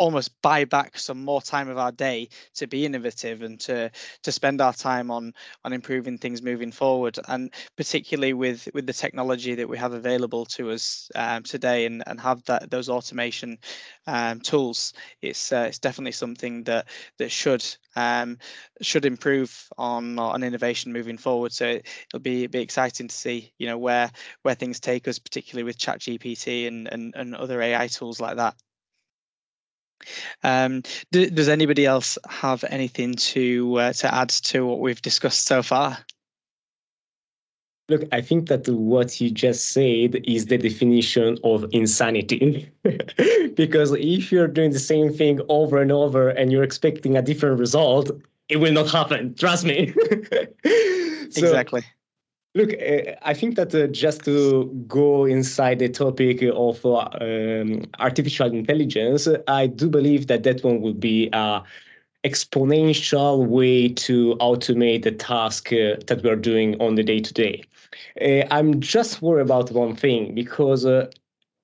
almost buy back some more time of our day to be innovative and to to spend our time on on improving things moving forward. And particularly with with the technology that we have available to us um, today and and have that those automation um, tools it's uh, it's definitely something that that should um, should improve on on innovation moving forward. So it'll be be exciting to see you know where where things take us particularly with chat gpt and and, and other ai tools like that um, do, does anybody else have anything to uh, to add to what we've discussed so far? Look, I think that what you just said is the definition of insanity. <laughs> because if you're doing the same thing over and over and you're expecting a different result, it will not happen. Trust me. <laughs> so, exactly. Look, uh, I think that uh, just to go inside the topic of uh, um, artificial intelligence, I do believe that that one would be a exponential way to automate the task uh, that we're doing on the day to day. I'm just worried about one thing because uh,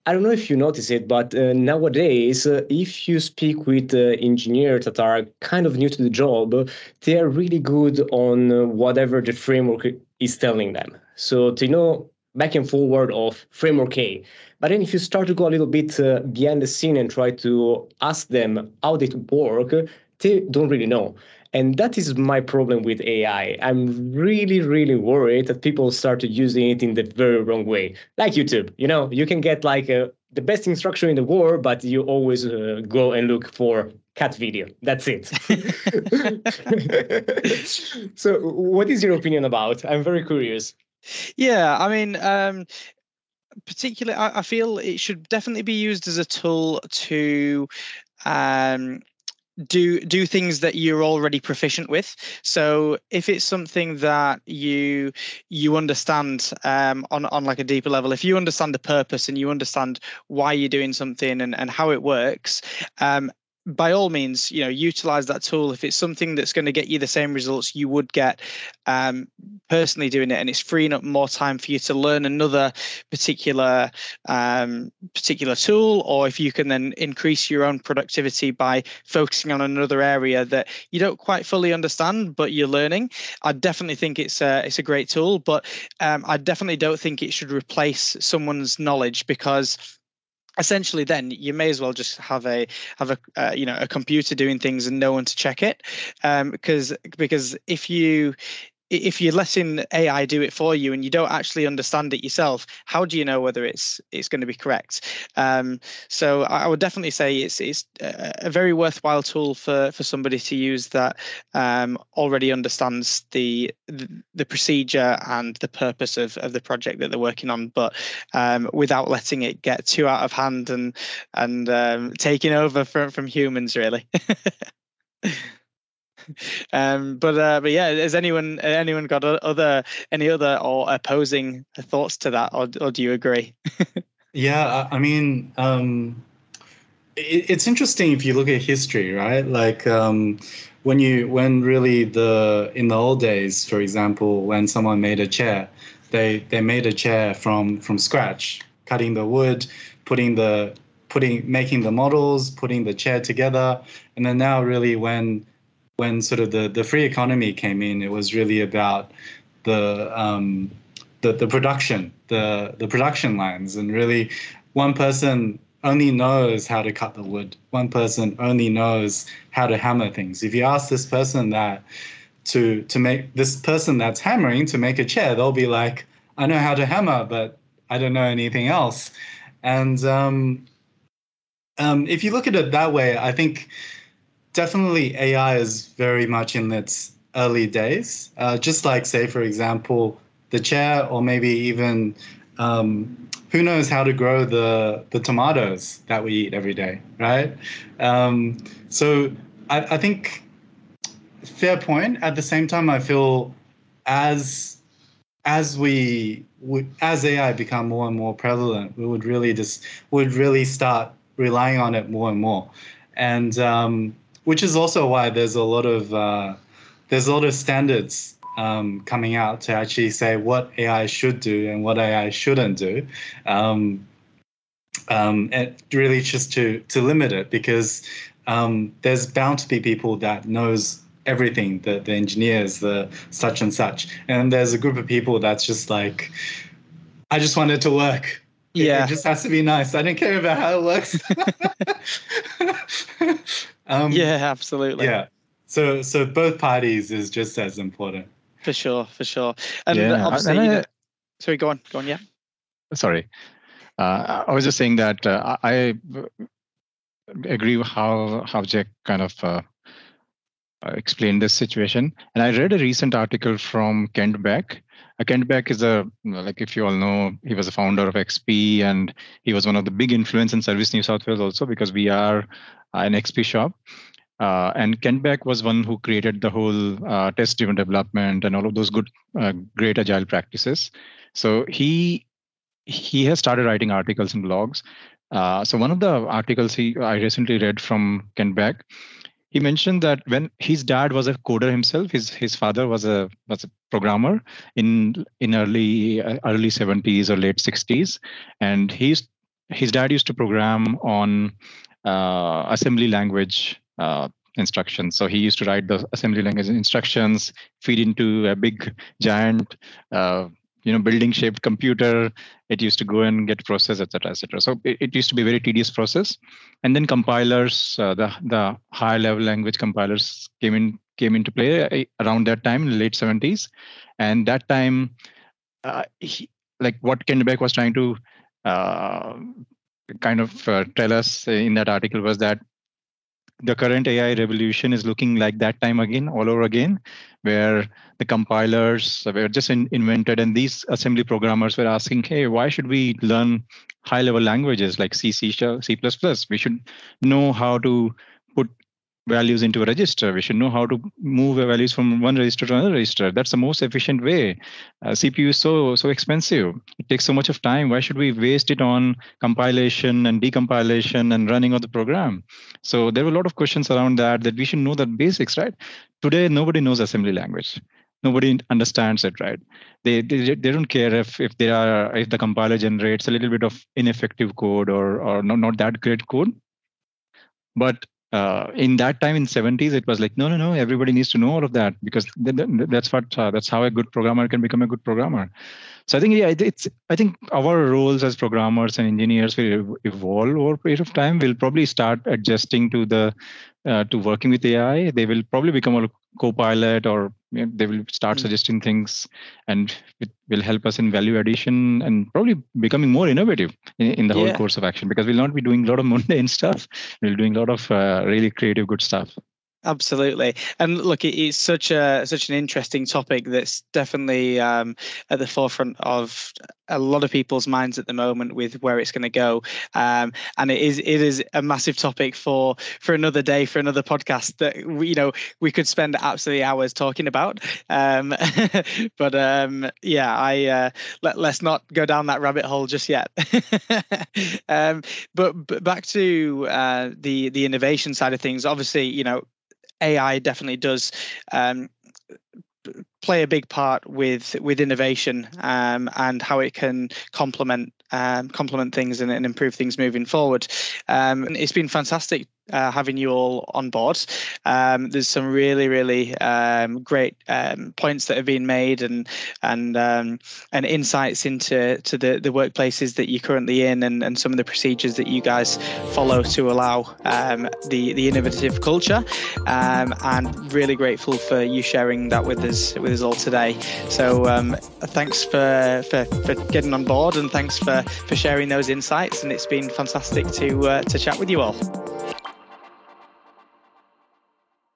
I don't know if you notice it, but uh, nowadays, uh, if you speak with uh, engineers that are kind of new to the job, they are really good on uh, whatever the framework is telling them. So they know back and forward of framework A. But then if you start to go a little bit uh, behind the scene and try to ask them how they work, they don't really know. And that is my problem with AI. I'm really, really worried that people start to using it in the very wrong way. Like YouTube, you know, you can get like a, uh, the best instructor in the world, but you always uh, go and look for cat video. That's it. <laughs> so, what is your opinion about? I'm very curious. Yeah, I mean, um, particularly, I, I, feel it should definitely be used as a tool to um, do do things that you're already proficient with so if it's something that you you understand um, on on like a deeper level if you understand the purpose and you understand why you're doing something and, and how it works um, by all means, you know, utilize that tool if it's something that's going to get you the same results you would get um, personally doing it, and it's freeing up more time for you to learn another particular um, particular tool, or if you can then increase your own productivity by focusing on another area that you don't quite fully understand but you're learning. I definitely think it's a it's a great tool, but um, I definitely don't think it should replace someone's knowledge because essentially then you may as well just have a have a uh, you know a computer doing things and no one to check it. Um, because because if you if you're letting AI do it for you and you don't actually understand it yourself, how do you know whether it's it's going to be correct? Um, so I would definitely say it's it's a very worthwhile tool for for somebody to use that um, already understands the, the, procedure and the purpose of of the project that they're working on, but um, without letting it get too out of hand and and um, taking over from from humans really. <laughs> um, but uh, but yeah, has anyone anyone got other any other or opposing thoughts to that, or or do you agree? <laughs> yeah, I mean, um, it, it's interesting if you look at history, right? Like um, when you when really the in the old days, for example, when someone made a chair, they they made a chair from from scratch, cutting the wood, putting the putting making the models, putting the chair together, and then now really when when sort of the, the free economy came in, it was really about the um, the, the production, the the production lines, and really one person only knows how to cut the wood. One person only knows how to hammer things. If you ask this person that to to make this person that's hammering to make a chair, they'll be like, I know how to hammer, but I don't know anything else. And um, um, if you look at it that way, I think definitely AI is very much in its early days. Uh, just like, say, for example, the chair, or maybe even um, who knows how to grow the the tomatoes that we eat every day, right? Um, so I, I think fair point. At the same time, I feel as as we would as AI become more and more prevalent, we would really just would really start relying on it more and more. And um, which is also why there's a lot of uh, there's a lot of standards um, coming out to actually say what AI should do and what AI shouldn't do. Um, um, and really just to to limit it because um, there's bound to be people that knows everything the, the engineers the such and such. And there's a group of people that's just like i just want it to work. Yeah it, it just has to be nice. I don't care about how it works <laughs> <laughs> Um, yeah, absolutely. Yeah. So so both parties is just as important. For sure, for sure. And yeah. obviously, and I, sorry, go on, go on. Yeah. Sorry, uh, I was just saying that uh, I agree with how how Jack kind of uh, explained this situation. And I read a recent article from Kent Beck. Uh, Kent Beck is a like if you all know, he was a founder of XP, and he was one of the big influence in Service New South Wales also because we are an XP shop. Uh, and Kent Beck was one who created the whole uh, test-driven development and all of those good, uh, great agile practices. So he he has started writing articles and blogs. Uh, so one of the articles he I recently read from Kent Beck, he mentioned that when his dad was a coder himself, his his father was a was a programmer in in early early 70s or late 60s, and he's his dad used to program on uh, assembly language uh, instructions. So he used to write the assembly language instructions, feed into a big giant uh, you know building shaped computer it used to go and get processed etc etc so it, it, used to be a very tedious process. And then compilers uh, the the high level language compilers came in came into play uh, around that time in late 70s and that time uh, he, like what Kent Beck was trying to uh, kind of uh, tell us in that article was that the current AI revolution is looking like that time again, all over again, where the compilers were just in, invented, and these assembly programmers were asking, "Hey, why should we learn high-level languages like C, C, C++? We should know how to put values into a register. We should know how to move values from one register to another register. That's the most efficient way. Uh, CPU is so so expensive. It takes so much of time. Why should we waste it on compilation and decompilation and running of the program? So there were a lot of questions around that that we should know the basics, right? Today nobody knows assembly language. Nobody understands it, right? They, they they don't care if if they are if the compiler generates a little bit of ineffective code or or not, not that great code. But uh, in that time in 70s it was like no no no everybody needs to know all of that because th- th- that's what uh, that's how a good programmer can become a good programmer. So i think yeah it's i think our roles as programmers and engineers will evolve over a period of time. We'll probably start adjusting to the uh, to working with ai they will probably become co-pilot or you know, they will start mm. suggesting things and it will help us in value addition and probably becoming more innovative in, in the whole course of action because we'll not be doing a lot of <laughs> mundane stuff. We'll be doing a lot of uh, really creative good stuff Absolutely, and look, it's such a such an interesting topic that's definitely um, at the forefront of a lot of people's minds at the moment with where it's going to go, um, and it is it is a massive topic for for another day for another podcast that we, you know we could spend absolutely hours talking about. Um, <laughs> but um, yeah, I uh, let let's not go down that rabbit hole just yet. <laughs> Um, but, but back to uh, the the innovation side of things, obviously, you know AI definitely does um, play a big part with with innovation um, and how it can complement um, complement things and, and, improve things moving forward. Um, it's been fantastic uh, having you all on board. Um, there's some really, really um, great um, points that have been made and and um, and insights into to the, the workplaces that you're currently in and, and some of the procedures that you guys follow to allow the the innovative culture. And really grateful for you sharing that with us with all today. So thanks for, for for getting on board and thanks for for sharing those insights. And it's been fantastic to uh, to chat with you all.